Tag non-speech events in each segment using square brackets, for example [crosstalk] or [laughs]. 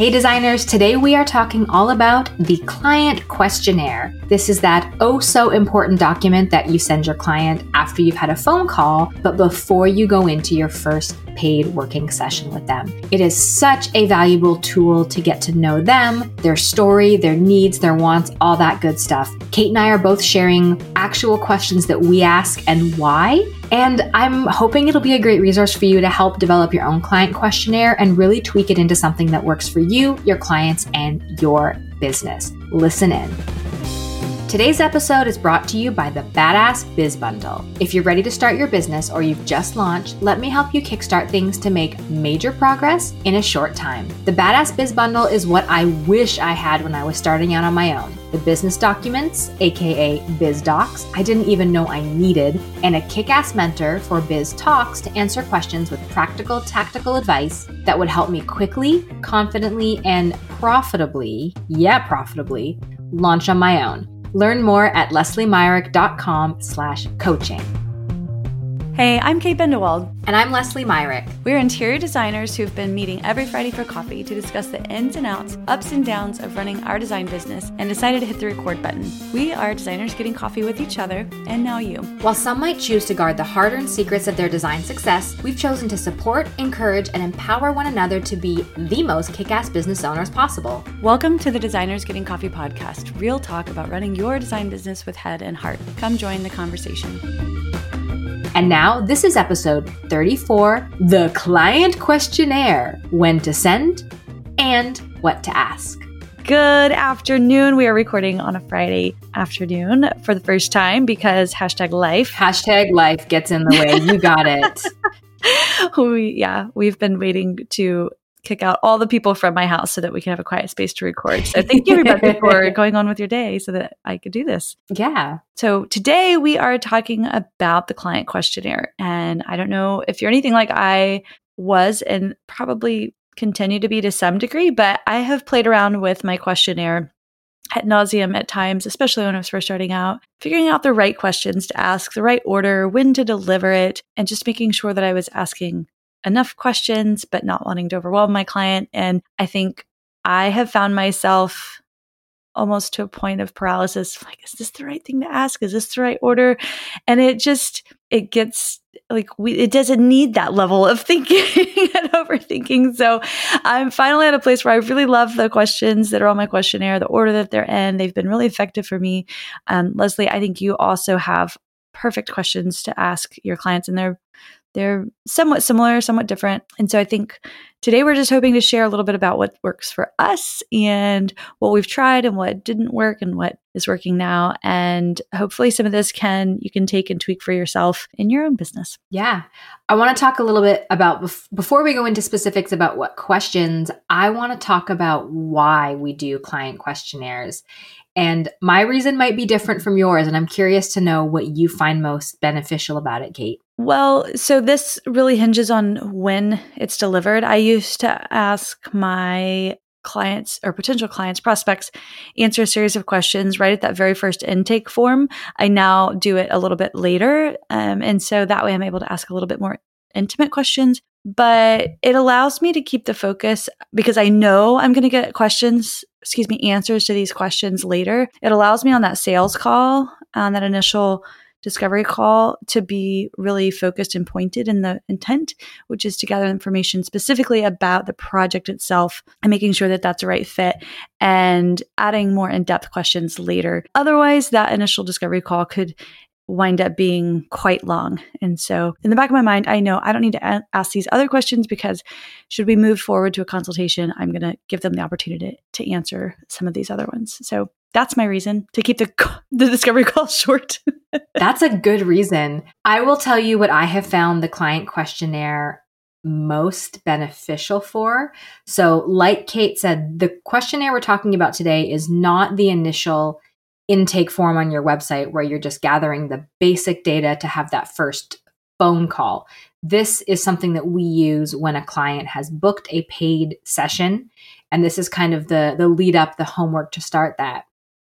Hey designers, today we are talking all about the client questionnaire. This is that oh so important document that you send your client after you've had a phone call, but before you go into your first paid working session with them. It is such a valuable tool to get to know them, their story, their needs, their wants, all that good stuff. Kate and I are both sharing actual questions that we ask and why. And I'm hoping it'll be a great resource for you to help develop your own client questionnaire and really tweak it into something that works for you, your clients, and your business. Listen in. Today's episode is brought to you by the Badass Biz Bundle. If you're ready to start your business or you've just launched, let me help you kickstart things to make major progress in a short time. The Badass Biz Bundle is what I wish I had when I was starting out on my own. The business documents, aka Biz Docs, I didn't even know I needed, and a kick ass mentor for Biz Talks to answer questions with practical, tactical advice that would help me quickly, confidently, and profitably, yeah, profitably, launch on my own. Learn more at lesliemyrick.com slash coaching. Hey, I'm Kate Bendewald. And I'm Leslie Myrick. We're interior designers who've been meeting every Friday for coffee to discuss the ins and outs, ups and downs of running our design business and decided to hit the record button. We are designers getting coffee with each other, and now you. While some might choose to guard the hard earned secrets of their design success, we've chosen to support, encourage, and empower one another to be the most kick ass business owners possible. Welcome to the Designers Getting Coffee podcast, real talk about running your design business with head and heart. Come join the conversation. And now, this is episode 34 The Client Questionnaire When to Send and What to Ask. Good afternoon. We are recording on a Friday afternoon for the first time because hashtag life. Hashtag life gets in the way. You got it. [laughs] we, yeah, we've been waiting to kick out all the people from my house so that we can have a quiet space to record. So thank you everybody [laughs] for going on with your day so that I could do this. Yeah. So today we are talking about the client questionnaire. And I don't know if you're anything like I was and probably continue to be to some degree, but I have played around with my questionnaire at nauseum at times, especially when I was first starting out, figuring out the right questions to ask, the right order, when to deliver it, and just making sure that I was asking enough questions, but not wanting to overwhelm my client. And I think I have found myself almost to a point of paralysis like is this the right thing to ask? Is this the right order? And it just it gets like we it doesn't need that level of [laughs] thinking and overthinking. So i'm finally at a place where i really love the questions that are on my questionnaire the order that they're in. They've been really effective for me. Um, leslie i think you also have perfect questions to ask your clients and they're they're somewhat similar, somewhat different. And so I think today we're just hoping to share a little bit about what works for us and what we've tried and what didn't work and what is working now. And hopefully some of this can you can take and tweak for yourself in your own business. Yeah. I want to talk a little bit about before we go into specifics about what questions, I want to talk about why we do client questionnaires. And my reason might be different from yours. And I'm curious to know what you find most beneficial about it, Kate. Well, so this really hinges on when it's delivered. I used to ask my clients or potential clients, prospects, answer a series of questions right at that very first intake form. I now do it a little bit later. Um, and so that way I'm able to ask a little bit more intimate questions but it allows me to keep the focus because I know I'm going to get questions, excuse me, answers to these questions later. It allows me on that sales call, on that initial discovery call, to be really focused and pointed in the intent, which is to gather information specifically about the project itself and making sure that that's a right fit and adding more in depth questions later. Otherwise, that initial discovery call could wind up being quite long. And so, in the back of my mind, I know I don't need to a- ask these other questions because should we move forward to a consultation, I'm going to give them the opportunity to, to answer some of these other ones. So, that's my reason to keep the the discovery [laughs] call short. That's a good reason. I will tell you what I have found the client questionnaire most beneficial for. So, like Kate said, the questionnaire we're talking about today is not the initial intake form on your website where you're just gathering the basic data to have that first phone call. This is something that we use when a client has booked a paid session. And this is kind of the, the lead up, the homework to start that.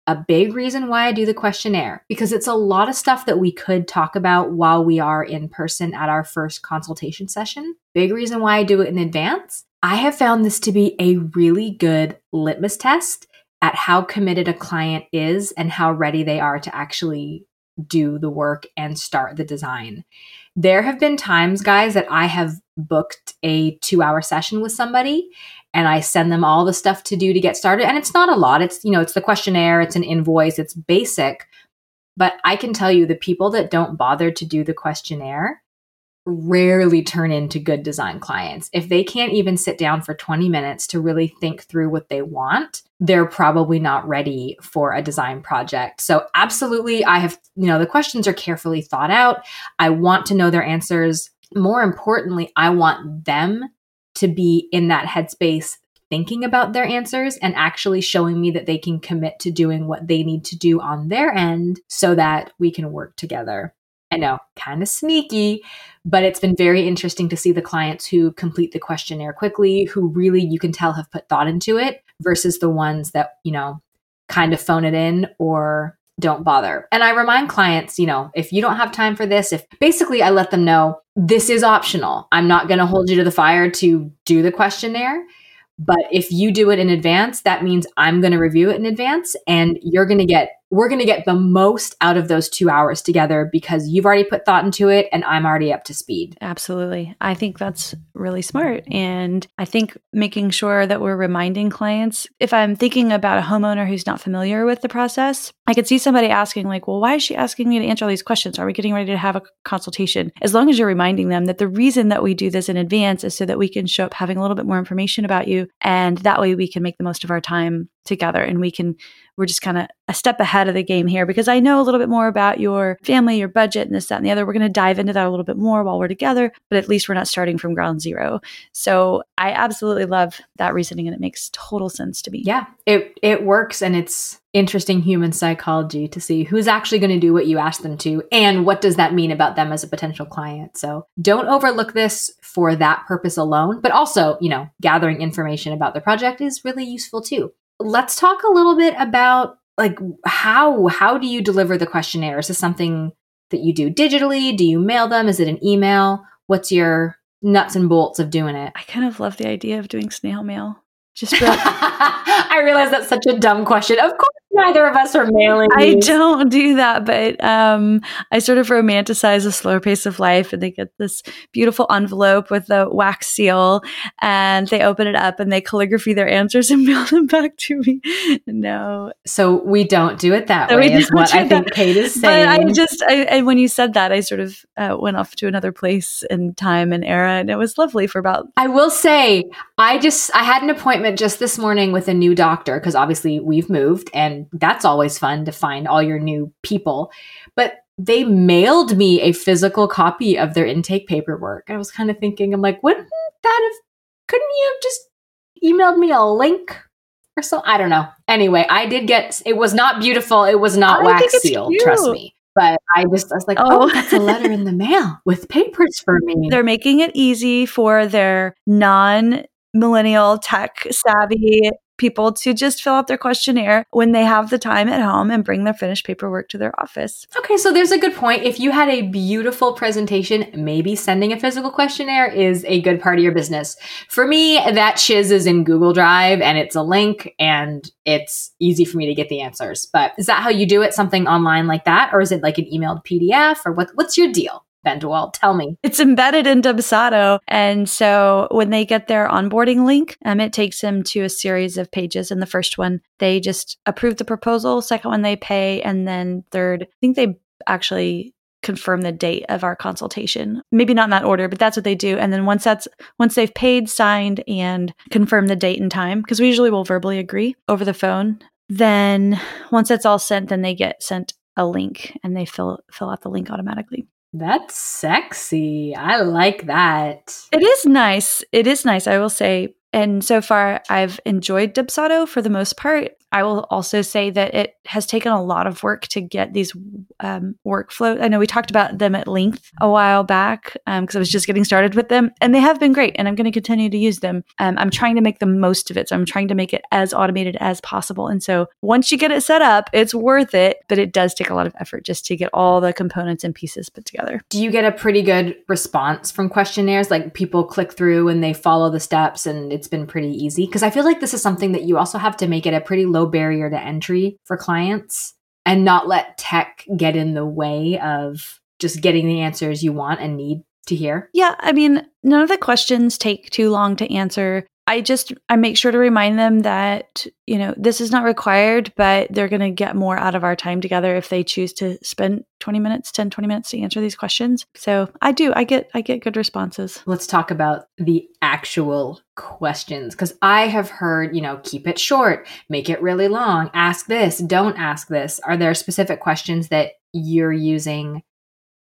A big reason why I do the questionnaire, because it's a lot of stuff that we could talk about while we are in person at our first consultation session. Big reason why I do it in advance I have found this to be a really good litmus test at how committed a client is and how ready they are to actually do the work and start the design. There have been times, guys, that I have booked a two hour session with somebody and I send them all the stuff to do to get started. And it's not a lot. It's, you know, it's the questionnaire, it's an invoice, it's basic. But I can tell you the people that don't bother to do the questionnaire rarely turn into good design clients. If they can't even sit down for 20 minutes to really think through what they want, they're probably not ready for a design project. So absolutely I have, you know, the questions are carefully thought out. I want to know their answers. More importantly, I want them to be in that headspace thinking about their answers and actually showing me that they can commit to doing what they need to do on their end so that we can work together. I know, kind of sneaky, but it's been very interesting to see the clients who complete the questionnaire quickly, who really you can tell have put thought into it versus the ones that, you know, kind of phone it in or don't bother. And I remind clients, you know, if you don't have time for this, if basically I let them know this is optional. I'm not going to hold you to the fire to do the questionnaire. But if you do it in advance, that means I'm going to review it in advance and you're going to get we're going to get the most out of those two hours together because you've already put thought into it and I'm already up to speed. Absolutely. I think that's really smart. And I think making sure that we're reminding clients if I'm thinking about a homeowner who's not familiar with the process, I could see somebody asking, like, well, why is she asking me to answer all these questions? Are we getting ready to have a consultation? As long as you're reminding them that the reason that we do this in advance is so that we can show up having a little bit more information about you. And that way we can make the most of our time together and we can we're just kind of a step ahead of the game here because I know a little bit more about your family, your budget, and this, that, and the other. We're going to dive into that a little bit more while we're together, but at least we're not starting from ground zero. So I absolutely love that reasoning and it makes total sense to me. Yeah, it, it works and it's interesting human psychology to see who's actually going to do what you ask them to and what does that mean about them as a potential client. So don't overlook this for that purpose alone, but also, you know, gathering information about the project is really useful too let's talk a little bit about like how how do you deliver the questionnaire? Is this something that you do digitally? Do you mail them? Is it an email? What's your nuts and bolts of doing it? I kind of love the idea of doing snail mail. Just [laughs] I realize that's such a dumb question. Of course neither of us are mailing. I don't do that, but um, I sort of romanticize a slower pace of life, and they get this beautiful envelope with a wax seal, and they open it up and they calligraphy their answers and [laughs] mail them back to me. No, so we don't do it that so way. Is what I think Kate is saying. But I just, I, and when you said that, I sort of uh, went off to another place in time and era, and it was lovely for about. I will say, I just, I had an appointment just this morning with a new doctor because obviously we've moved and that's always fun to find all your new people. But they mailed me a physical copy of their intake paperwork. I was kind of thinking, I'm like, wouldn't that have, couldn't you have just emailed me a link or so? I don't know. Anyway, I did get, it was not beautiful. It was not I wax sealed, trust me. But I just, I was like, oh. oh, that's a letter in the [laughs] mail with papers for me. They're making it easy for their non millennial tech savvy people to just fill out their questionnaire when they have the time at home and bring their finished paperwork to their office. Okay, so there's a good point. If you had a beautiful presentation, maybe sending a physical questionnaire is a good part of your business. For me, that shiz is in Google Drive and it's a link and it's easy for me to get the answers. But is that how you do it? Something online like that? Or is it like an emailed PDF or what, what's your deal? Bendwell. Tell me. It's embedded in Dubsado. And so when they get their onboarding link, um, it takes them to a series of pages. And the first one, they just approve the proposal. Second one, they pay. And then third, I think they actually confirm the date of our consultation. Maybe not in that order, but that's what they do. And then once that's once they've paid, signed, and confirmed the date and time, because we usually will verbally agree over the phone. Then once that's all sent, then they get sent a link and they fill fill out the link automatically. That's sexy. I like that. It is nice. It is nice. I will say And so far, I've enjoyed Dubsado for the most part. I will also say that it has taken a lot of work to get these um, workflow. I know we talked about them at length a while back because um, I was just getting started with them, and they have been great, and I'm going to continue to use them. Um, I'm trying to make the most of it, so I'm trying to make it as automated as possible. And so once you get it set up, it's worth it, but it does take a lot of effort just to get all the components and pieces put together. Do you get a pretty good response from questionnaires? Like people click through and they follow the steps, and it's been pretty easy? Because I feel like this is something that you also have to make it a pretty low barrier to entry for clients and not let tech get in the way of just getting the answers you want and need to hear? Yeah, I mean, none of the questions take too long to answer. I just I make sure to remind them that, you know, this is not required, but they're going to get more out of our time together if they choose to spend 20 minutes, 10 20 minutes to answer these questions. So, I do I get I get good responses. Let's talk about the actual questions cuz I have heard, you know, keep it short, make it really long, ask this, don't ask this. Are there specific questions that you're using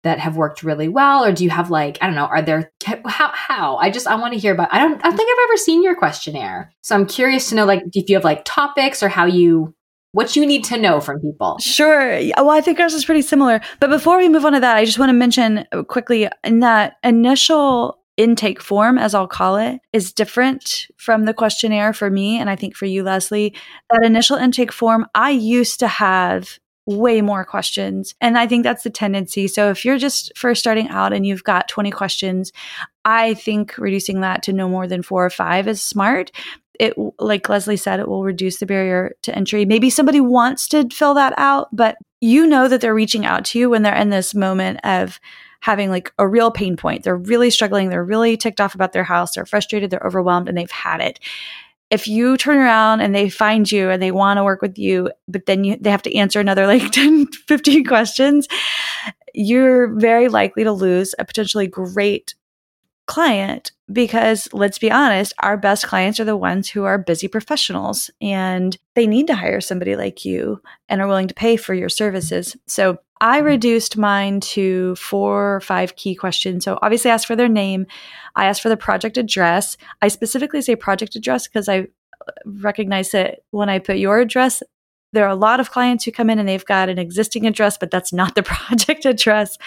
that have worked really well or do you have like i don't know are there how how? I just i want to hear about i don't i don't think i've ever seen your questionnaire. So i'm curious to know like if you have like topics or how you what you need to know from people. Sure. Well i think ours is pretty similar. But before we move on to that i just want to mention uh, quickly in that initial intake form, as I'll call it, is different from the questionnaire for me. And I think for you, Leslie, that initial intake form, I used to have way more questions. And I think that's the tendency. So if you're just first starting out and you've got 20 questions, I think reducing that to no more than four or five is smart. It, like Leslie said, it will reduce the barrier to entry. Maybe somebody wants to fill that out, but you know that they're reaching out to you when they're in this moment of having like a real pain point. They're really struggling. They're really ticked off about their house. They're frustrated. They're overwhelmed and they've had it if you turn around and they find you and they want to work with you, but then you, they have to answer another [laughs] like 10, 15 questions, you're very likely to lose a potentially great client because let's be honest, our best clients are the ones who are busy professionals and they need to hire somebody like you and are willing to pay for your services. So I mm-hmm. reduced mine to four or five key questions. So obviously, I asked for their name. I asked for the project address. I specifically say project address because I uh, recognize that when I put your address, there are a lot of clients who come in and they've got an existing address, but that's not the [laughs] project address.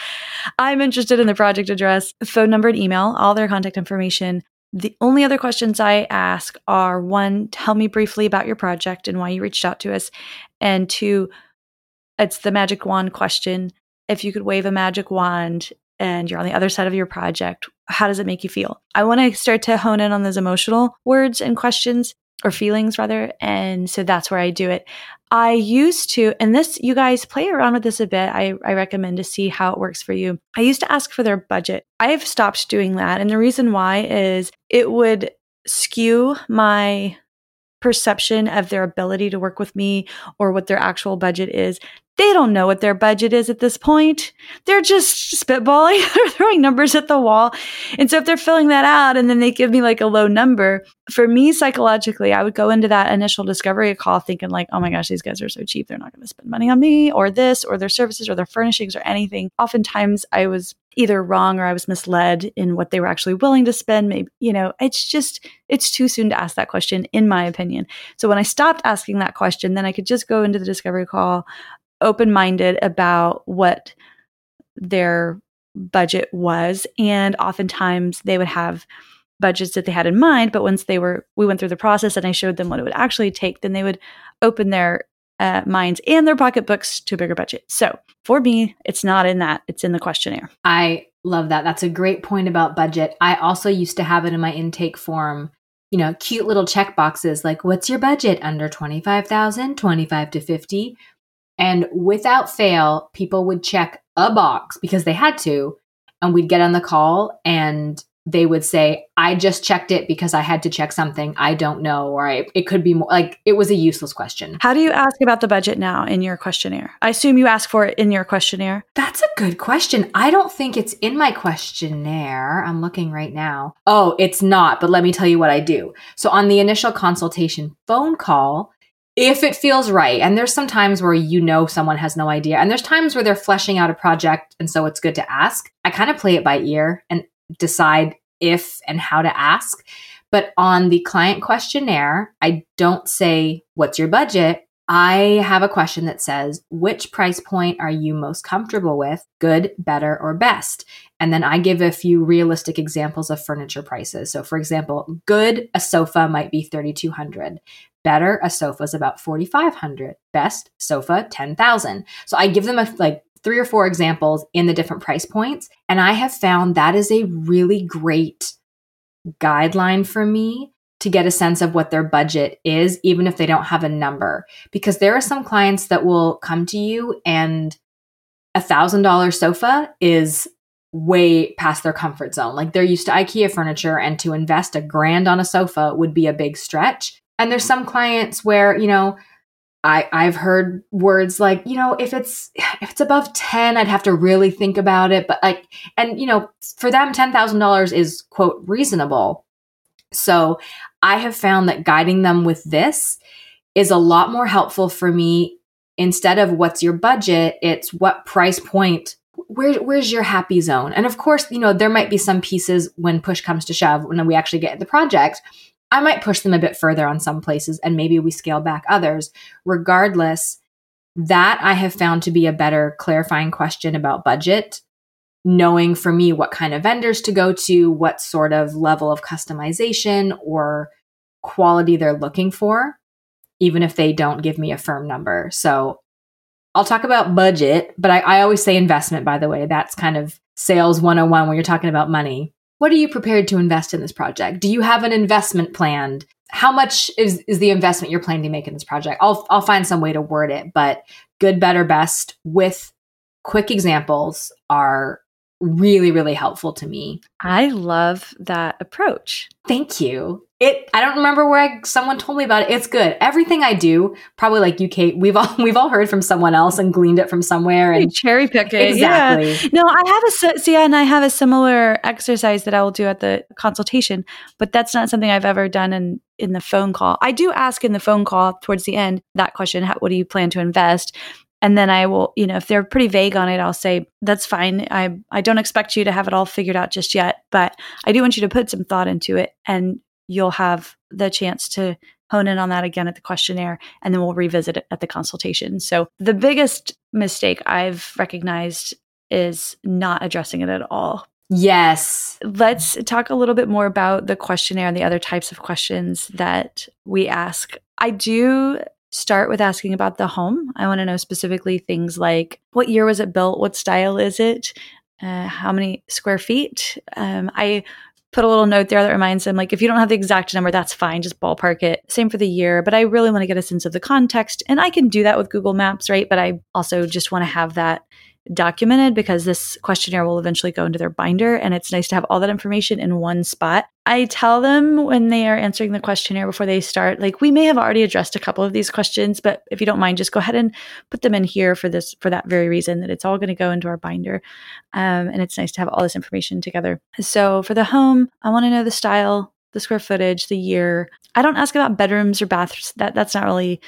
I'm interested in the project address, phone number, and email, all their contact information. The only other questions I ask are one, tell me briefly about your project and why you reached out to us. And two, it's the magic wand question. If you could wave a magic wand and you're on the other side of your project, how does it make you feel? I want to start to hone in on those emotional words and questions or feelings rather. And so that's where I do it. I used to, and this, you guys play around with this a bit. I, I recommend to see how it works for you. I used to ask for their budget. I've stopped doing that. And the reason why is it would skew my perception of their ability to work with me or what their actual budget is they don't know what their budget is at this point. They're just spitballing, [laughs] they're throwing numbers at the wall. And so if they're filling that out and then they give me like a low number, for me psychologically, I would go into that initial discovery call thinking like, oh my gosh, these guys are so cheap. They're not going to spend money on me or this or their services or their furnishings or anything. Oftentimes I was either wrong or I was misled in what they were actually willing to spend. Maybe, you know, it's just, it's too soon to ask that question, in my opinion. So when I stopped asking that question, then I could just go into the discovery call open minded about what their budget was. And oftentimes they would have budgets that they had in mind, but once they were, we went through the process and I showed them what it would actually take, then they would open their uh, minds and their pocketbooks to a bigger budget. So for me, it's not in that, it's in the questionnaire. I love that. That's a great point about budget. I also used to have it in my intake form you know, cute little check boxes like what's your budget under 25,000, 25 to 50, and without fail, people would check a box because they had to. And we'd get on the call and they would say, I just checked it because I had to check something. I don't know. Or I, it could be more like it was a useless question. How do you ask about the budget now in your questionnaire? I assume you ask for it in your questionnaire. That's a good question. I don't think it's in my questionnaire. I'm looking right now. Oh, it's not. But let me tell you what I do. So on the initial consultation phone call, if it feels right. And there's some times where you know someone has no idea. And there's times where they're fleshing out a project. And so it's good to ask. I kind of play it by ear and decide if and how to ask. But on the client questionnaire, I don't say, What's your budget? I have a question that says, which price point are you most comfortable with? Good, better, or best? And then I give a few realistic examples of furniture prices. So for example, good, a sofa might be 3200. Better, a sofa is about 4500. Best, sofa 10,000. So I give them a, like three or four examples in the different price points. And I have found that is a really great guideline for me to get a sense of what their budget is, even if they don't have a number. Because there are some clients that will come to you and a thousand dollar sofa is way past their comfort zone. Like they're used to IKEA furniture and to invest a grand on a sofa would be a big stretch. And there's some clients where, you know, I, I've heard words like, you know, if it's if it's above 10, I'd have to really think about it. But like, and you know, for them, ten thousand dollars is quote reasonable. So I have found that guiding them with this is a lot more helpful for me. Instead of what's your budget, it's what price point where, where's your happy zone? And of course, you know, there might be some pieces when push comes to shove, when we actually get the project, I might push them a bit further on some places and maybe we scale back others. Regardless, that I have found to be a better clarifying question about budget knowing for me what kind of vendors to go to, what sort of level of customization or quality they're looking for, even if they don't give me a firm number. So I'll talk about budget, but I, I always say investment, by the way. That's kind of sales 101 when you're talking about money. What are you prepared to invest in this project? Do you have an investment planned? How much is, is the investment you're planning to make in this project? I'll, I'll find some way to word it, but good, better, best with quick examples are really, really helpful to me. I love that approach. Thank you. It I don't remember where I, someone told me about it. It's good. Everything I do, probably like you, Kate, we've all [laughs] we've all heard from someone else and gleaned it from somewhere and [laughs] cherry pick it. Exactly. Yeah. No, I have a see, and I have a similar exercise that I will do at the consultation, but that's not something I've ever done in in the phone call. I do ask in the phone call towards the end that question: how, What do you plan to invest? And then I will, you know, if they're pretty vague on it, I'll say that's fine. I I don't expect you to have it all figured out just yet, but I do want you to put some thought into it and you'll have the chance to hone in on that again at the questionnaire and then we'll revisit it at the consultation. So the biggest mistake I've recognized is not addressing it at all. Yes. Let's talk a little bit more about the questionnaire and the other types of questions that we ask. I do start with asking about the home. I want to know specifically things like what year was it built? What style is it? Uh, how many square feet? Um, I put a little note there that reminds them like if you don't have the exact number that's fine just ballpark it same for the year but i really want to get a sense of the context and i can do that with google maps right but i also just want to have that documented because this questionnaire will eventually go into their binder and it's nice to have all that information in one spot. I tell them when they are answering the questionnaire before they start, like we may have already addressed a couple of these questions, but if you don't mind, just go ahead and put them in here for this for that very reason that it's all going to go into our binder, um, and it's nice to have all this information together. So for the home, I want to know the style, the square footage, the year. I don't ask about bedrooms or baths. That that's not really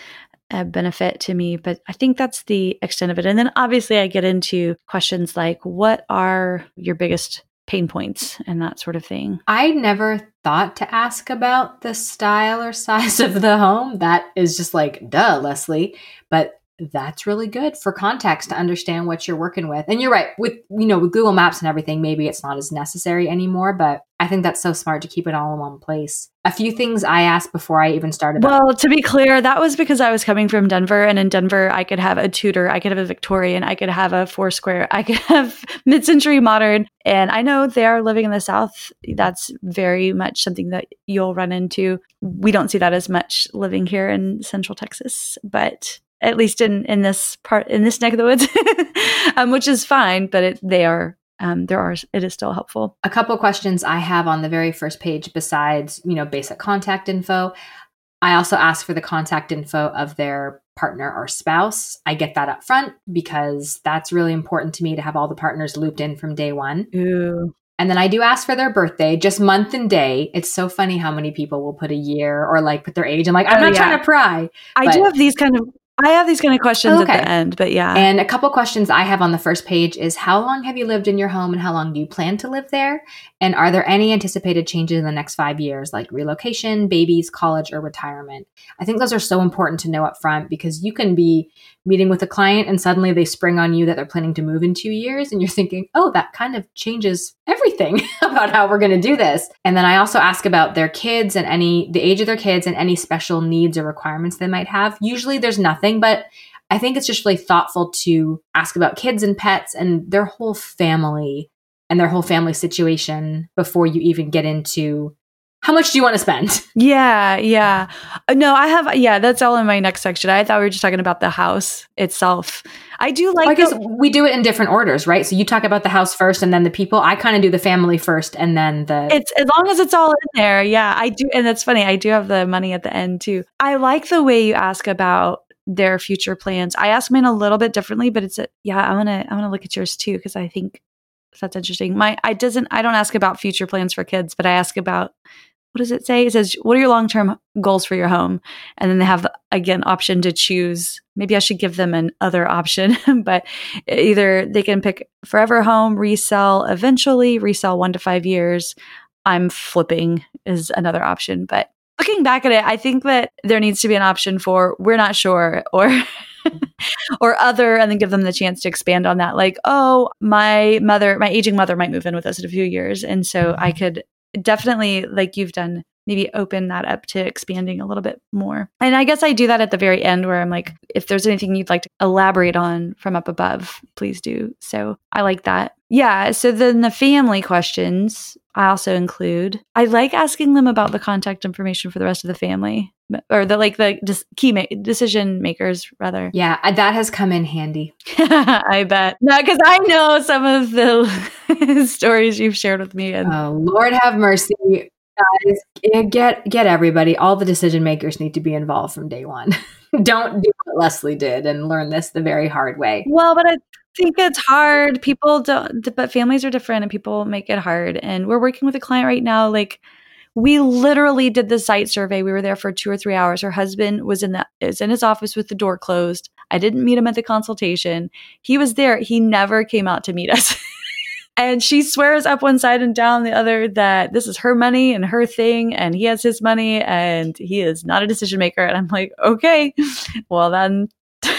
a benefit to me, but I think that's the extent of it. And then obviously I get into questions like what are your biggest pain points and that sort of thing. I never thought to ask about the style or [laughs] size of the home. That is just like, duh, Leslie. But that's really good for context to understand what you're working with. And you're right, with you know, with Google Maps and everything, maybe it's not as necessary anymore, but I think that's so smart to keep it all in one place. A few things I asked before I even started. Well, to be clear, that was because I was coming from Denver, and in Denver, I could have a Tudor, I could have a Victorian, I could have a Foursquare, I could [laughs] have mid-century modern. And I know they are living in the South. That's very much something that you'll run into. We don't see that as much living here in Central Texas, but at least in in this part in this neck of the woods, [laughs] um, which is fine. But it, they are um, there are it is still helpful. A couple questions I have on the very first page, besides you know basic contact info, I also ask for the contact info of their partner or spouse. I get that up front because that's really important to me to have all the partners looped in from day one. Ooh. And then I do ask for their birthday, just month and day. It's so funny how many people will put a year or like put their age. I'm like, I'm oh, not yeah. trying to pry. I do have these kind of I have these kind of questions Okay. at the end, but yeah. And a couple questions I have on the first page is how long have you lived in your home and how long do you plan to live there? And are there any anticipated changes in the next five years, like relocation, babies, college, or retirement? I think those are so important to know up front because you can be meeting with a client and suddenly they spring on you that they're planning to move in two years and you're thinking, oh, that kind of changes everything [laughs] about how we're going to do this. And then I also ask about their kids and any the age of their kids and any special needs or requirements they might have. Usually there's nothing, but I think it's just really thoughtful to ask about kids and pets and their whole family and their whole family situation before you even get into how much do you want to spend? [laughs] Yeah, yeah. Uh, No, I have. Yeah, that's all in my next section. I thought we were just talking about the house itself. I do like. Well, I guess the- we do it in different orders, right? So you talk about the house first and then the people. I kind of do the family first and then the it's as long as it's all in there. Yeah, I do, and that's funny. I do have the money at the end too. I like the way you ask about their future plans. I ask mine a little bit differently, but it's a, yeah. I want to I want to look at yours too because I think that's interesting. My I doesn't I don't ask about future plans for kids, but I ask about what does it say? It says what are your long term goals for your home, and then they have again option to choose. Maybe I should give them an other option, [laughs] but either they can pick forever home, resell eventually, resell one to five years. I'm flipping is another option, but looking back at it, I think that there needs to be an option for we're not sure [laughs] or or other and then give them the chance to expand on that like oh my mother my aging mother might move in with us in a few years and so i mm-hmm. could definitely like you've done maybe open that up to expanding a little bit more and i guess i do that at the very end where i'm like if there's anything you'd like to elaborate on from up above please do so i like that yeah so then the family questions i also include i like asking them about the contact information for the rest of the family or the like the dis- key ma- decision makers rather yeah, that has come in handy. [laughs] I bet. No, because I know some of the [laughs] stories you've shared with me, and Oh, Lord have mercy. Guys, eh, get get everybody. All the decision makers need to be involved from day one. [laughs] Don't do what Leslie did and learn this the very hard way. well, but I think it's hard. People don't, but families are different, and people make it hard. And we're working with a client right now, like. We literally did the site survey. We were there for two or three hours. Her husband was in the is in his office with the door closed. I didn't meet him at the consultation. He was there. He never came out to meet us. [laughs] And she swears up one side and down the other that this is her money and her thing, and he has his money, and he is not a decision maker. And I'm like, okay, [laughs] well then, [laughs]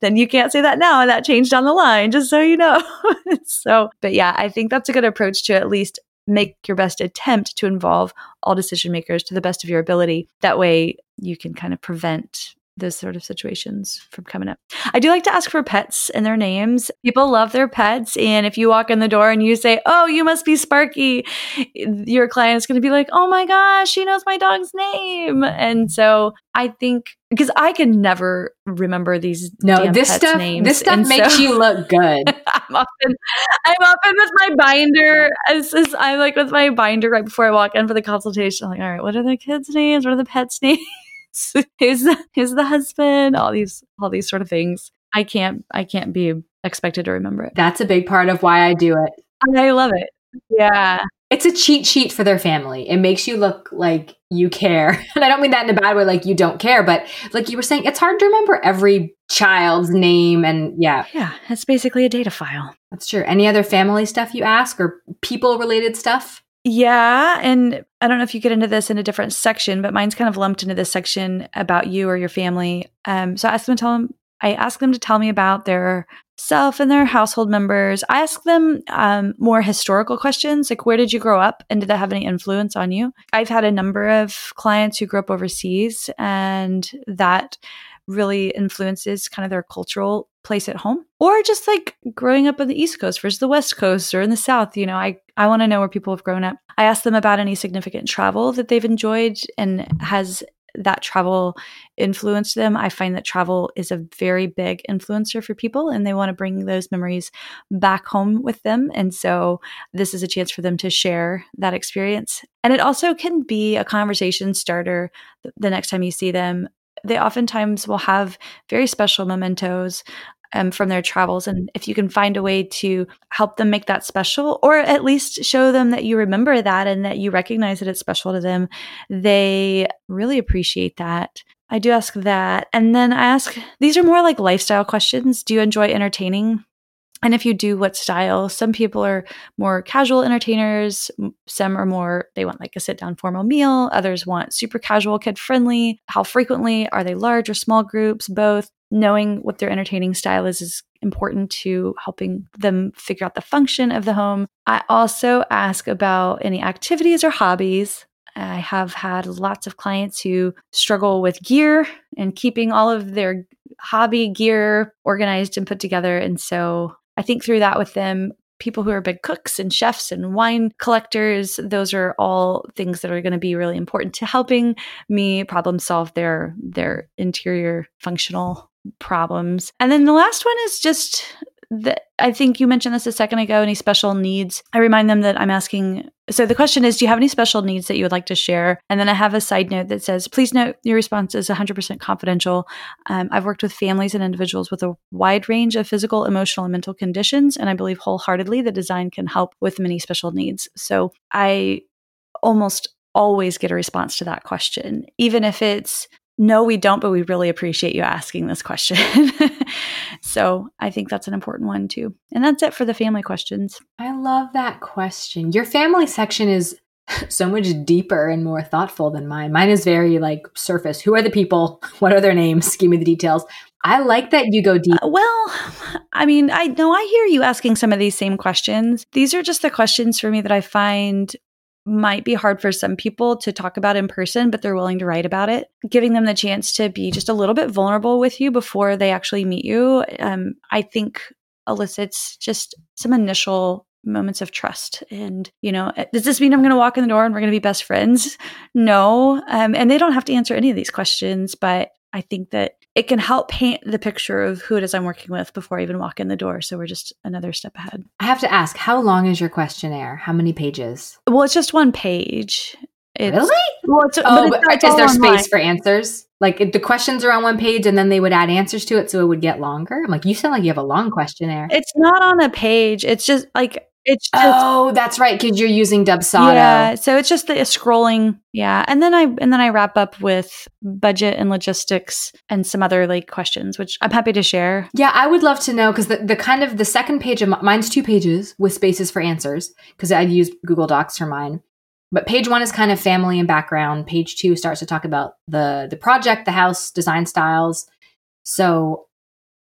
then you can't say that now. And that changed down the line, just so you know. [laughs] so, but yeah, I think that's a good approach to at least make your best attempt to involve all decision makers to the best of your ability. That way, you can kind of prevent those sort of situations from coming up. I do like to ask for pets and their names. People love their pets. And if you walk in the door and you say, Oh, you must be Sparky, your client is going to be like, Oh my gosh, she knows my dog's name. And so I think because I can never remember these No, this stuff names. this stuff And makes so- you look good. [laughs] I'm often I'm often with my binder as, as I'm like with my binder right before I walk in for the consultation. I'm like, all right, what are the kids' names? What are the pets' [laughs] names? Who's the, who's the husband? All these all these sort of things. I can't I can't be expected to remember it. That's a big part of why I do it. I love it. Yeah. It's a cheat sheet for their family. It makes you look like you care. [laughs] And I don't mean that in a bad way, like you don't care, but like you were saying, it's hard to remember every child's name. And yeah, Yeah. It's basically a data file. that's true. Any other family stuff you ask or people related stuff? Yeah, and I don't know if you get into this in a different section, but mine's kind of lumped into this section about you or your family. Um, so I ask them to tell them. I ask them to tell me about their self and their household members. I ask them um, more historical questions, like where did you grow up, and did that have any influence on you? I've had a number of clients who grew up overseas, and that really influences kind of their cultural place at home or just like growing up on the east coast versus the west coast or in the south you know i i want to know where people have grown up. I ask them about any significant travel that they've enjoyed and has that travel influenced them. I find that travel is a very big influencer for people and they want to bring those memories back home with them. And so this is a chance for them to share that experience. And it also can be a conversation starter the next time you see them. They oftentimes will have very special mementos um, from their travels. And if you can find a way to help them make that special, or at least show them that you remember that and that you recognize that it's special to them, they really appreciate that. I do ask that. And then I ask these are more like lifestyle questions. Do you enjoy entertaining? And if you do, what style? Some people are more casual entertainers. Some are more, they want like a sit down formal meal. Others want super casual, kid friendly. How frequently? Are they large or small groups? Both. Knowing what their entertaining style is is important to helping them figure out the function of the home. I also ask about any activities or hobbies. I have had lots of clients who struggle with gear and keeping all of their hobby gear organized and put together. And so I think through that with them, people who are big cooks and chefs and wine collectors, those are all things that are going to be really important to helping me problem solve their their interior functional problems. And then the last one is just that I think you mentioned this a second ago any special needs. I remind them that I'm asking. So the question is Do you have any special needs that you would like to share? And then I have a side note that says, Please note your response is 100% confidential. Um, I've worked with families and individuals with a wide range of physical, emotional, and mental conditions. And I believe wholeheartedly that design can help with many special needs. So I almost always get a response to that question, even if it's no, we don't, but we really appreciate you asking this question. [laughs] so I think that's an important one too. And that's it for the family questions. I love that question. Your family section is [laughs] so much deeper and more thoughtful than mine. Mine is very like surface. Who are the people? [laughs] What are their names? Give me the details. I like that you go deep. Uh, well, I mean, I know I hear you asking some of these same questions. These are just the questions for me that I find might be hard for some people to talk about in person, but they're willing to write about it. Giving them the chance to be just a little bit vulnerable with you before they actually meet you, um, I think elicits just some initial moments of trust. And, you know, uh, does this mean I'm going to walk in the door and we're going to be best friends? No. Um, and they don't have to answer any of these questions, but I think that it can help paint the picture of who it is I'm working with before I even walk in the door. So we're just another step ahead. I have to ask, how long is your questionnaire? How many pages? Well, it's just one page. It's, really? Well, it's, oh, but, it's, but is there online. space for answers? Like the questions are on one page and then they would add answers to it so it would get longer? I'm like, you sound like you have a long questionnaire. It's not on a page. It's just like it's just, oh, that's right, because you're using Dubsado. Yeah, so it's just the scrolling. Yeah, and then I and then I wrap up with budget and logistics and some other like questions, which I'm happy to share. Yeah, I would love to know because the, the kind of the second page of mine's two pages with spaces for answers because I use Google Docs for mine. But page one is kind of family and background. Page two starts to talk about the the project, the house, design styles. So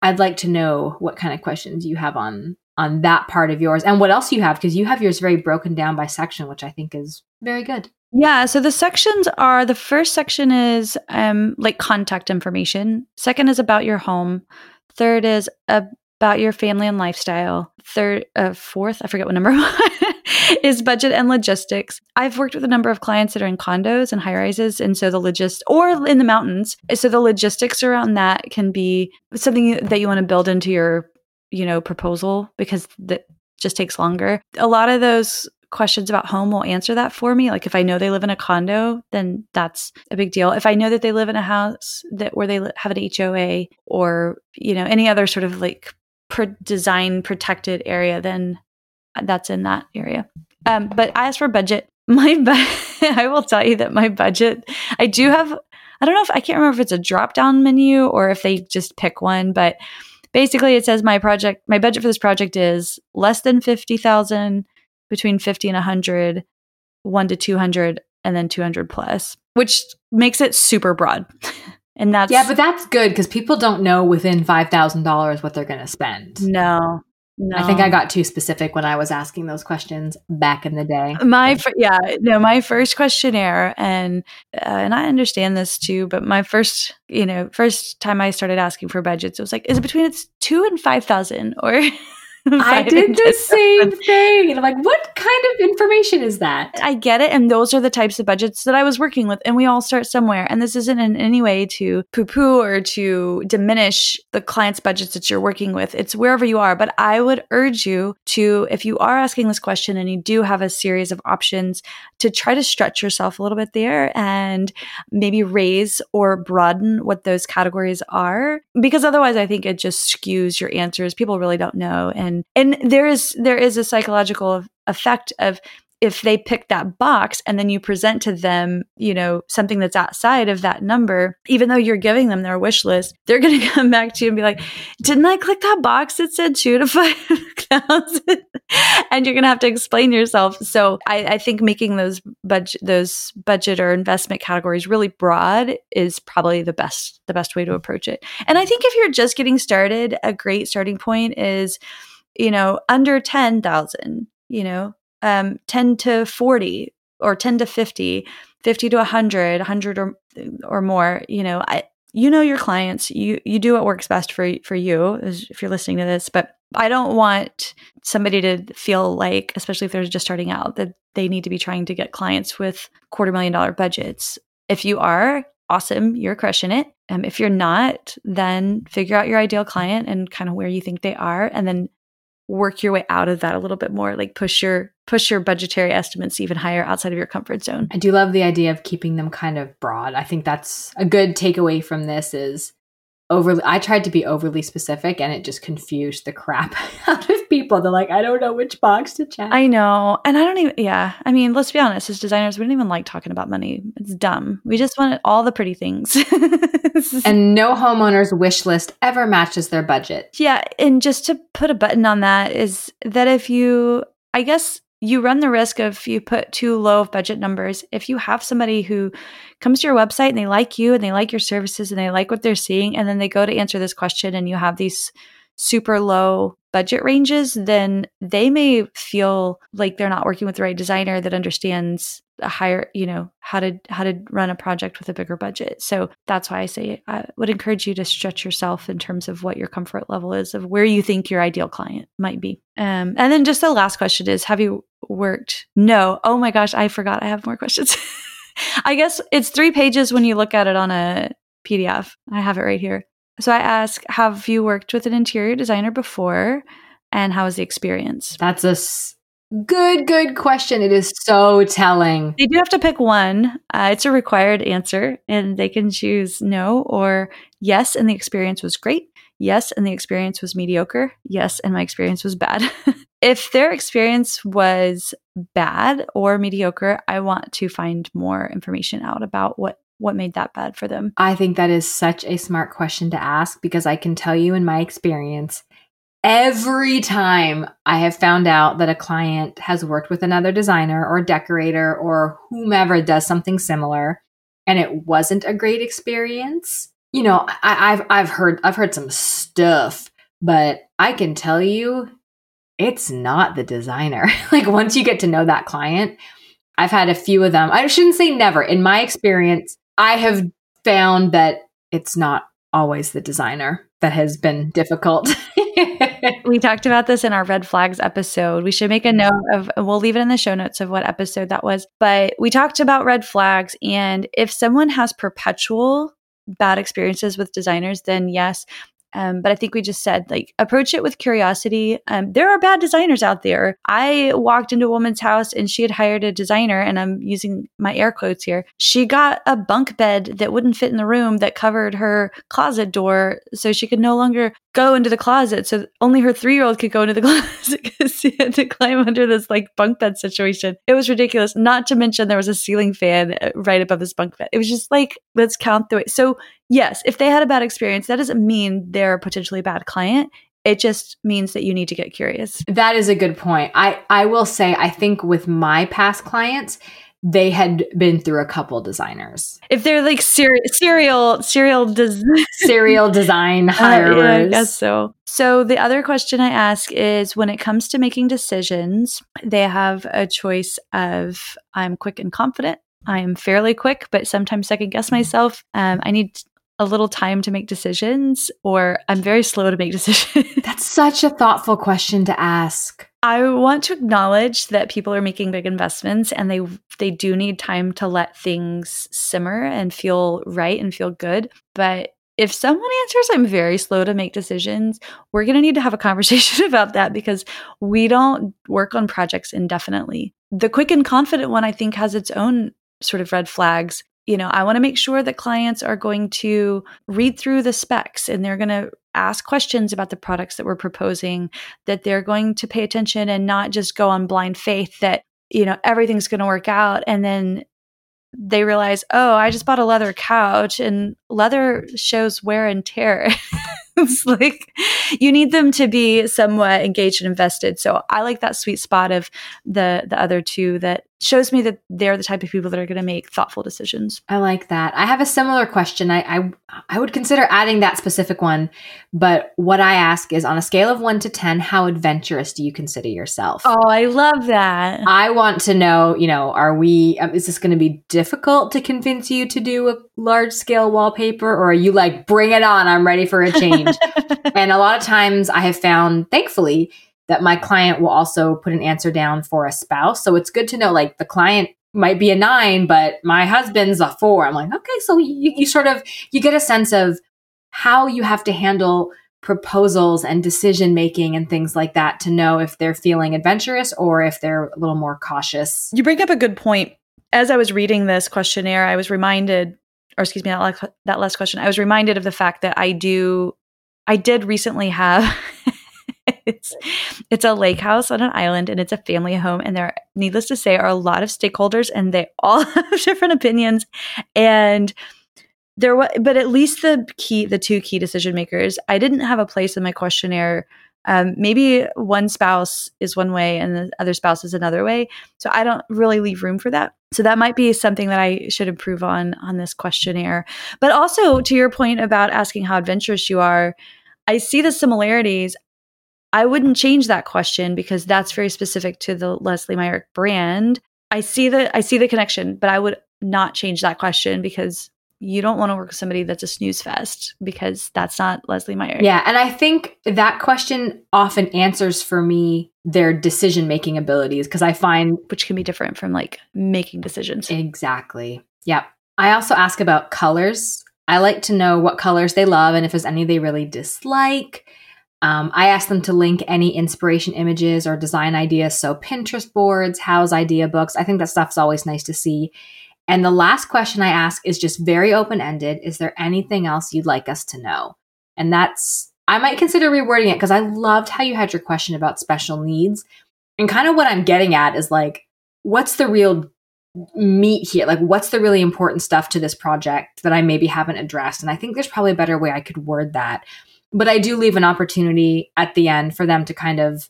I'd like to know what kind of questions you have on on that part of yours. And what else you have? Because you have yours very broken down by section which i think is very good. Yeah so the sections are the first section is um like contact information. Second is about your home. Third is about your family and lifestyle. Third uh, fourth i forget what number [laughs] is budget and logistics. I've worked with a number of clients that are in condos and high rises and so the logist or in the mountains. So the logistics around that can be something that you want to build into your you know, proposal because that just takes longer. A lot of those questions about home will answer that for me. Like if I know they live in a condo, then that's a big deal. If I know that they live in a house that where they have an HOA or, you know, any other sort of like pro- design protected area, then that's in that area. Um, but as for budget, [laughs] my bu- [laughs] I will tell you that my budget, I do have I don't know if I can't remember if it's a drop down menu or if they just pick one, but basically it says my project my budget for this project is less than 50,000 between 50 and 100 1 to 200 and then 200 plus which makes it super broad. [laughs] And that's yeah but that's good because people don't know within $5000 what they're going to spend. No no. I think I got too specific when I was asking those questions back in the day. My yeah, no, my first questionnaire, and uh, and I understand this too, but my first, you know, first time I started asking for budgets, it was like, is it between it's two and five thousand, or [laughs] [laughs] I did the [laughs] same thing. And I'm like, what kind of information is that? I get it. And those are the types of budgets that I was working with. And we all start somewhere. And this isn't in any way to poo poo or to diminish the client's budgets that you're working with. It's wherever you are. But I would urge you to, if you are asking this question and you do have a series of options, to try to stretch yourself a little bit there and maybe raise or broaden what those categories are. Because otherwise, I think it just skews your answers. People really don't know. And and and there is there is a psychological effect of if they pick that box and then you present to them, you know, something that's outside of that number, even though you're giving them their wish list, they're going [laughs] to come back to you and be like, didn't I click that box that said two to [laughs] 5,000? [laughs] and you're going to have to explain yourself. So I, I think making those budget, those budget or investment categories really broad is probably the best, the best way to approach it. And I think if you're just getting started, a great starting point is, you know, under 10,000, you know, um, 10 to 40 or 10 to 50, 50 to 100, 100 or, or more, you know, I, you know your clients you you do what works best for for you if you're listening to this but i don't want somebody to feel like especially if they're just starting out that they need to be trying to get clients with quarter million dollar budgets. If you are awesome you're crushing it. Um, if you're not then figure out your ideal client and kind of where you think they are and then work your way out of that a little bit more like push your push your budgetary estimates even higher outside of your comfort zone. I do love the idea of keeping them kind of broad. I think that's a good takeaway from this is overly I tried to be overly specific and it just confused the crap [laughs] out of people. They're like, I don't know which box to check. I know. And I don't even yeah. I mean, let's be honest, as designers, we don't even like talking about money. It's dumb. We just want all the pretty things. [laughs] and no homeowner's wish list ever matches their budget. Yeah. And just to put a button on that is that if you I guess you run the risk of you put too low of budget numbers. If you have somebody who comes to your website and they like you and they like your services and they like what they're seeing, and then they go to answer this question and you have these super low budget ranges, then they may feel like they're not working with the right designer that understands a higher, you know, how to how to run a project with a bigger budget. So that's why I say I would encourage you to stretch yourself in terms of what your comfort level is of where you think your ideal client might be. Um, and then just the last question is: Have you worked? No. Oh my gosh, I forgot. I have more questions. [laughs] I guess it's three pages when you look at it on a PDF. I have it right here. So I ask, have you worked with an interior designer before? And how was the experience? That's a s- good, good question. It is so telling. They do have to pick one. Uh, it's a required answer, and they can choose no or yes, and the experience was great. Yes, and the experience was mediocre. Yes, and my experience was bad. [laughs] if their experience was bad or mediocre, I want to find more information out about what what made that bad for them? I think that is such a smart question to ask because I can tell you in my experience, every time I have found out that a client has worked with another designer or decorator or whomever does something similar and it wasn't a great experience, you know, I, have I've heard I've heard some stuff, but I can tell you it's not the designer. [laughs] like once you get to know that client, I've had a few of them. I shouldn't say never. In my experience, I have found that it's not always the designer that has been difficult. [laughs] we talked about this in our red flags episode. We should make a note of, we'll leave it in the show notes of what episode that was. But we talked about red flags. And if someone has perpetual bad experiences with designers, then yes, um, but I think we just said like approach it with curiosity. Um, there are bad designers out there. I walked into a woman's house and she had hired a designer, and I'm using my air quotes here. She got a bunk bed that wouldn't fit in the room that covered her closet door, so she could no longer go into the closet. So only her three year old could go into the [laughs] closet because she had to climb under this like bunk bed situation. It was ridiculous. Not to mention there was a ceiling fan uh, right above this bunk bed. It was just like let's count the way. So yes, if they had a bad experience, that doesn't mean they're a potentially bad client. It just means that you need to get curious. That is a good point. I, I will say, I think with my past clients, they had been through a couple designers. If they're like ser- serial, serial, des- [laughs] serial design hirers. Uh, yeah, I guess so. So the other question I ask is when it comes to making decisions, they have a choice of I'm quick and confident. I am fairly quick, but sometimes second guess myself. Um, I need a little time to make decisions or I'm very slow to make [laughs] decisions? That's such a thoughtful question to ask. I want to acknowledge that people are making big investments and they they do need time to let things simmer and feel right and feel good, but if someone answers I'm very slow to make decisions, we're going to need to have a [laughs] conversation about that because we don't work on projects indefinitely. The quick and confident one I think has its own sort of red flags you know, I want to make sure that clients are going to read through the specs and they're going to ask questions about the products that we're proposing, that they're going to pay attention and not just go on blind faith that you know, everything's going to work out. And then they realize, oh, I just bought a leather couch and leather shows wear and tear. [laughs] it's like you need them to be somewhat engaged and invested. So I like that sweet spot of the the other two that shows me that they're the type of people that are going to make thoughtful decisions. I like that. I have a similar question. I, I I would consider adding that specific one, but what I ask is on a scale of 1 to 10, how adventurous do you consider yourself? Oh, I love that. I want to know, you know, are we um, is this going to be difficult to convince you to do a large scale wallpaper or are you like bring it on, I'm ready for a change? [laughs] and a lot of times I have found thankfully that my client will also put an answer down for a spouse. So it's good to know like the client might be a nine, but my husband's a four. I'm like, okay, so you, you sort of you get a sense of how you have to handle proposals and decision making and things like that to know if they're feeling adventurous or if they're a little more cautious. You bring up a good point. As I was reading this questionnaire, I was reminded, or excuse me, that last, that last question, I was reminded of the fact that I do, I did recently have [laughs] it's it's a lake house on an island and it's a family home. And there needless to say are a lot of stakeholders and they all [laughs] have different opinions. And there was but at least the key the two key decision makers i didn't have a place in my questionnaire. Um, maybe one spouse is one way and the other spouse is another way. So i don't really leave room for that. So that might be something that i should improve on on this questionnaire. But also to your point about asking how adventurous you are i see the similarities I wouldn't change that question because that's very specific to the Leslie Myers brand. I see the I see the connection, but I would not change that question because you don't want to work with somebody that's a snooze fest because that's not Leslie Myers. Yeah, and I think that question often answers for me their decision making abilities because I find which can be different from like making decisions. Exactly. Yep. I also ask about colors. I like to know what colors they love and if there's any they really dislike. Um, I asked them to link any inspiration images or design ideas. So, Pinterest boards, house idea books. I think that stuff's always nice to see. And the last question I ask is just very open ended Is there anything else you'd like us to know? And that's, I might consider rewording it because I loved how you had your question about special needs. And kind of what I'm getting at is like, what's the real meat here? Like, what's the really important stuff to this project that I maybe haven't addressed? And I think there's probably a better way I could word that but I do leave an opportunity at the end for them to kind of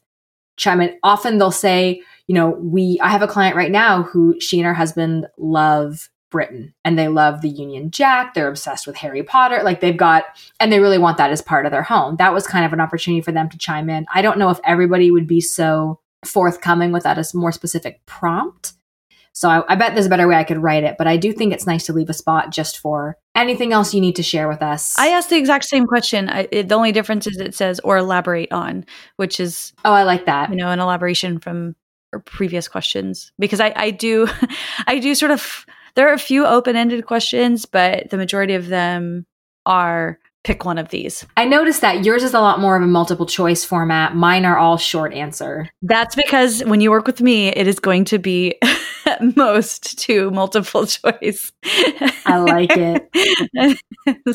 chime in. Often they'll say, you know, we, I have a client right now who she and her husband love Britain and they love the Union Jack. They're obsessed with Harry Potter. Like they've got, and they really want that as part of their home. That was kind of an opportunity for them to chime in. I don't know if everybody would be so forthcoming with that as more specific prompt. So I, I, bet there's a better way I could write it, but I do think it's nice to leave a spot just for anything else you need to share with us. I asked the exact same question. I, it, the only difference is it says or elaborate on, which is oh, I like that. You know, an elaboration from previous questions because I, I do, [laughs] I do sort of. There are a few open ended questions, but the majority of them are pick one of these. I noticed that yours is a lot more of a multiple choice format. Mine are all short answer. That's because when you work with me, it is going to be [laughs] at most to multiple [laughs] choice. I like it.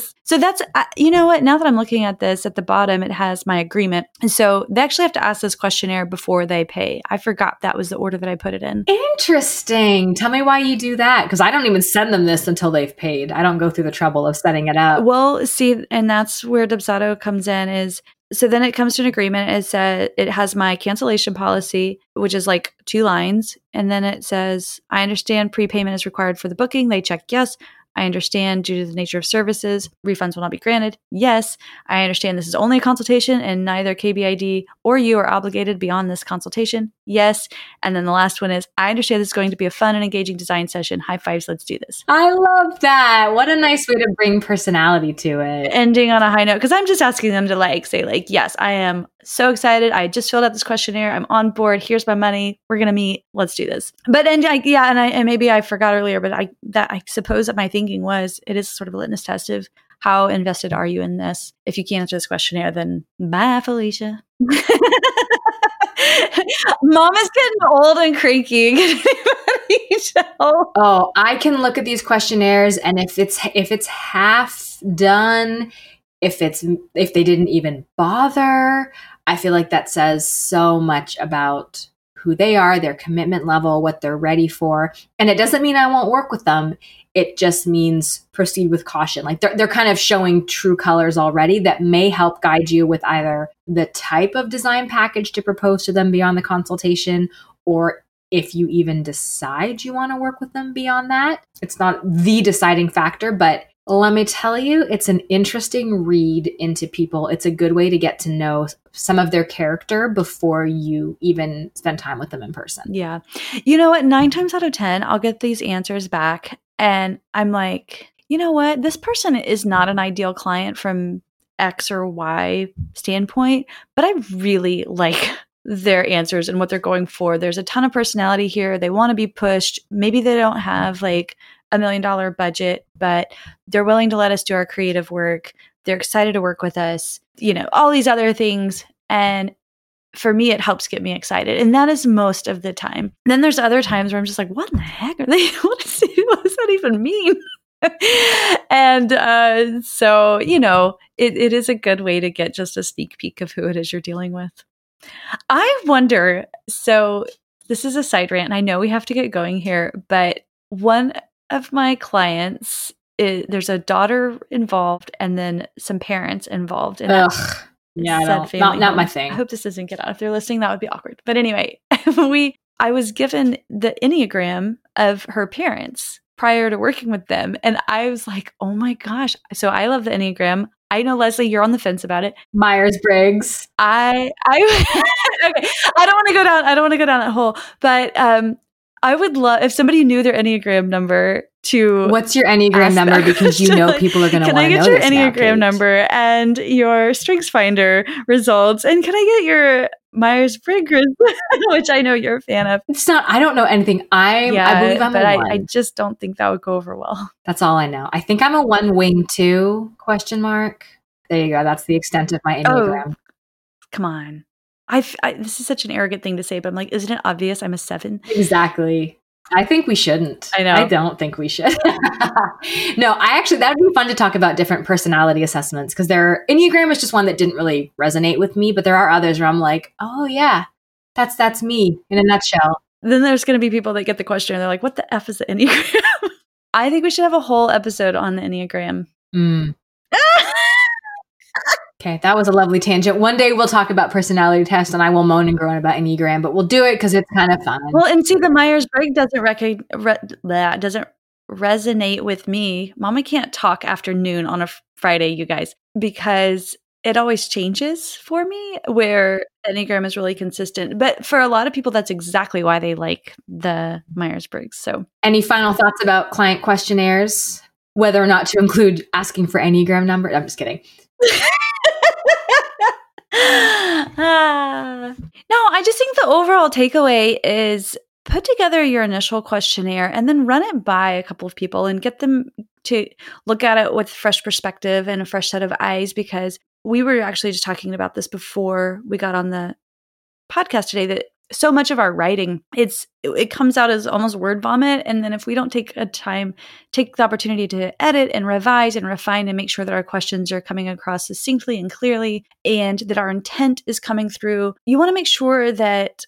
[laughs] so that's, uh, you know what? Now that I'm looking at this at the bottom, it has my agreement. And so they actually have to ask this questionnaire before they pay. I forgot that was the order that I put it in. Interesting. Tell me why you do that. Because I don't even send them this until they've paid. I don't go through the trouble of setting it up. Well, see, and that's where Dubsado comes in is so then it comes to an agreement. It says it has my cancellation policy, which is like two lines. And then it says, I understand prepayment is required for the booking. They check yes. I understand due to the nature of services, refunds will not be granted. Yes, I understand this is only a consultation and neither KBID or you are obligated beyond this consultation. Yes. And then the last one is I understand this is going to be a fun and engaging design session. High fives, let's do this. I love that. What a nice way to bring personality to it. Ending on a high note because I'm just asking them to like say like, yes, I am so excited. I just filled out this questionnaire. I'm on board. Here's my money. We're gonna meet. Let's do this. But and I, yeah, and I and maybe I forgot earlier, but I that I suppose that my thinking was it is sort of a litmus test of how invested are you in this? If you can't answer this questionnaire, then bye, Felicia. [laughs] [laughs] Mom is getting old and cranky. [laughs] oh, I can look at these questionnaires, and if it's if it's half done, if it's if they didn't even bother, I feel like that says so much about who they are, their commitment level, what they're ready for. And it doesn't mean I won't work with them. It just means proceed with caution. Like they're, they're kind of showing true colors already that may help guide you with either the type of design package to propose to them beyond the consultation or if you even decide you want to work with them beyond that. It's not the deciding factor, but let me tell you, it's an interesting read into people. It's a good way to get to know some of their character before you even spend time with them in person. Yeah. You know what? Nine times out of 10, I'll get these answers back. And I'm like, you know what? This person is not an ideal client from X or Y standpoint, but I really like [laughs] their answers and what they're going for. There's a ton of personality here. They want to be pushed. Maybe they don't have like a million dollar budget, but they're willing to let us do our creative work. They're excited to work with us, you know, all these other things. And for me, it helps get me excited. And that is most of the time. Then there's other times where I'm just like, what in the heck are they? [laughs] What, does that even mean? [laughs] and uh, so, you know, it, it is a good way to get just a sneak peek of who it is you're dealing with. I wonder so, this is a side rant, and I know we have to get going here, but one of my clients, is, there's a daughter involved and then some parents involved. In Ugh. Yeah, not, not my thing. I hope this doesn't get out. If they're listening, that would be awkward. But anyway, [laughs] we I was given the Enneagram of her parents prior to working with them. And I was like, oh my gosh. So I love the Enneagram. I know Leslie, you're on the fence about it. Myers Briggs. I I [laughs] okay. I don't want to go down. I don't want to go down that hole. But um, I would love if somebody knew their Enneagram number to What's your Enneagram number? Because you know people are going to want to know. Can I get your Enneagram now, number and your Strengths Finder results? And can I get your Myers Briggs, [laughs] which I know you're a fan of? It's not. I don't know anything. I yeah, I believe I'm but a I, one. I just don't think that would go over well. [laughs] That's all I know. I think I'm a one wing two question mark. There you go. That's the extent of my oh, Enneagram. Oh, come on. I, I this is such an arrogant thing to say, but I'm like, isn't it obvious I'm a seven? Exactly. I think we shouldn't. I know. I don't think we should. [laughs] no, I actually that would be fun to talk about different personality assessments because there Enneagram is just one that didn't really resonate with me, but there are others where I'm like, oh yeah, that's that's me in a nutshell. Then there's going to be people that get the question and they're like, what the f is the Enneagram? [laughs] I think we should have a whole episode on the Enneagram. Mm. [laughs] Okay, that was a lovely tangent. One day we'll talk about personality tests and I will moan and groan about Enneagram, but we'll do it because it's kind of fun. Well, and see, the Myers Briggs doesn't rec- re- doesn't resonate with me. Mama can't talk after noon on a Friday, you guys, because it always changes for me where Enneagram is really consistent. But for a lot of people, that's exactly why they like the Myers Briggs. So, any final thoughts about client questionnaires? Whether or not to include asking for Enneagram number? I'm just kidding. [laughs] [sighs] no, I just think the overall takeaway is put together your initial questionnaire and then run it by a couple of people and get them to look at it with fresh perspective and a fresh set of eyes because we were actually just talking about this before we got on the podcast today that so much of our writing it's it comes out as almost word vomit and then if we don't take a time take the opportunity to edit and revise and refine and make sure that our questions are coming across succinctly and clearly and that our intent is coming through you want to make sure that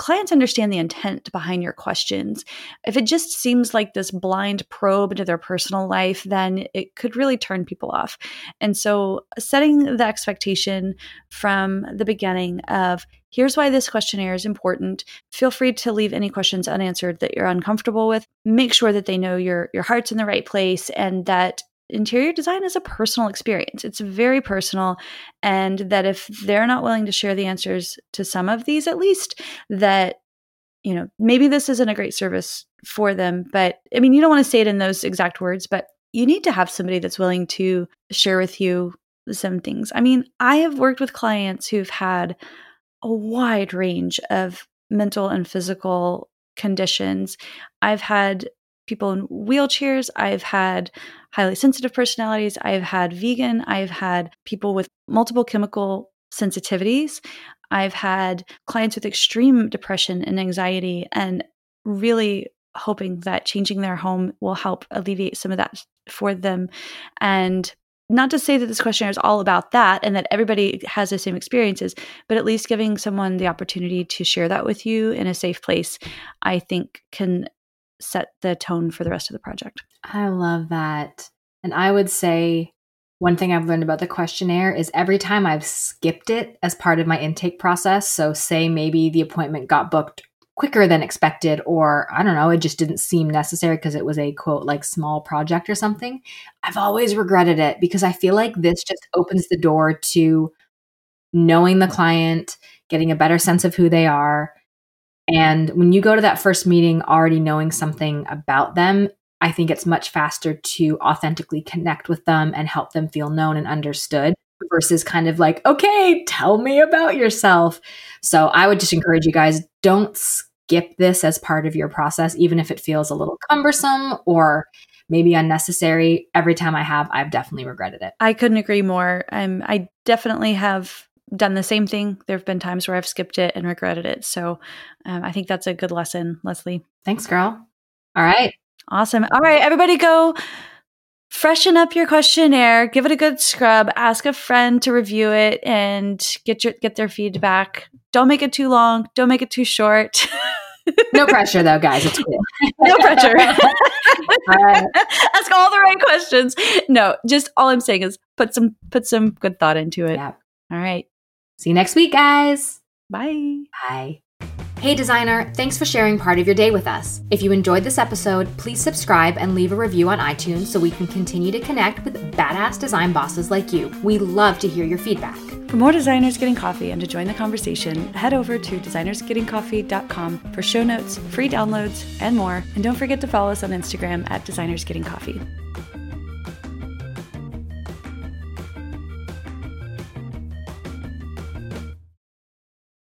clients understand the intent behind your questions. If it just seems like this blind probe into their personal life, then it could really turn people off. And so, setting the expectation from the beginning of here's why this questionnaire is important. Feel free to leave any questions unanswered that you're uncomfortable with. Make sure that they know your your heart's in the right place and that interior design is a personal experience. It's very personal. And that if they're not willing to share the answers to some of these, at least, that, you know, maybe this isn't a great service for them. But I mean, you don't want to say it in those exact words, but you need to have somebody that's willing to share with you some things. I mean, I have worked with clients who've had a wide range of mental and physical conditions. I've had people in wheelchairs. I've had highly sensitive personalities. I've had vegan. I've had people with multiple chemical sensitivities. I've had clients with extreme depression and anxiety, and really hoping that changing their home will help alleviate some of that for them. And not to say that this questionnaire is all about that and that everybody has the same experiences, but at least giving someone the opportunity to share that with you in a safe place, I think can set the tone for the rest of the project. I love that. And I would say one thing I've learned about the questionnaire is every time I've skipped it as part of my intake process, so say maybe the appointment got booked quicker than expected, or I don't know, it just didn't seem necessary because it was a quote, like small project or something, I've always regretted it because I feel like this just opens the door to knowing the client, getting a better sense of who they are. And when you go to that first meeting already knowing something about them, I think it's much faster to authentically connect with them and help them feel known and understood versus kind of like, okay, tell me about yourself. So I would just encourage you guys don't skip this as part of your process, even if it feels a little cumbersome or maybe unnecessary. Every time I have, I've definitely regretted it. I couldn't agree more. Um, I definitely have done the same thing. There have been times where I've skipped it and regretted it. So um, I think that's a good lesson, Leslie. Thanks, girl. All right. Awesome. All right, everybody go freshen up your questionnaire, give it a good scrub, ask a friend to review it and get your get their feedback. Don't make it too long, don't make it too short. [laughs] no pressure though, guys. It's cool. [laughs] no pressure. [laughs] right. Ask all the right questions. No, just all I'm saying is put some put some good thought into it. Yeah. All right. See you next week, guys. Bye. Bye. Hey designer, thanks for sharing part of your day with us. If you enjoyed this episode, please subscribe and leave a review on iTunes so we can continue to connect with badass design bosses like you. We love to hear your feedback. For more designers getting coffee and to join the conversation, head over to designersgettingcoffee.com for show notes, free downloads, and more. And don't forget to follow us on Instagram at designersgettingcoffee.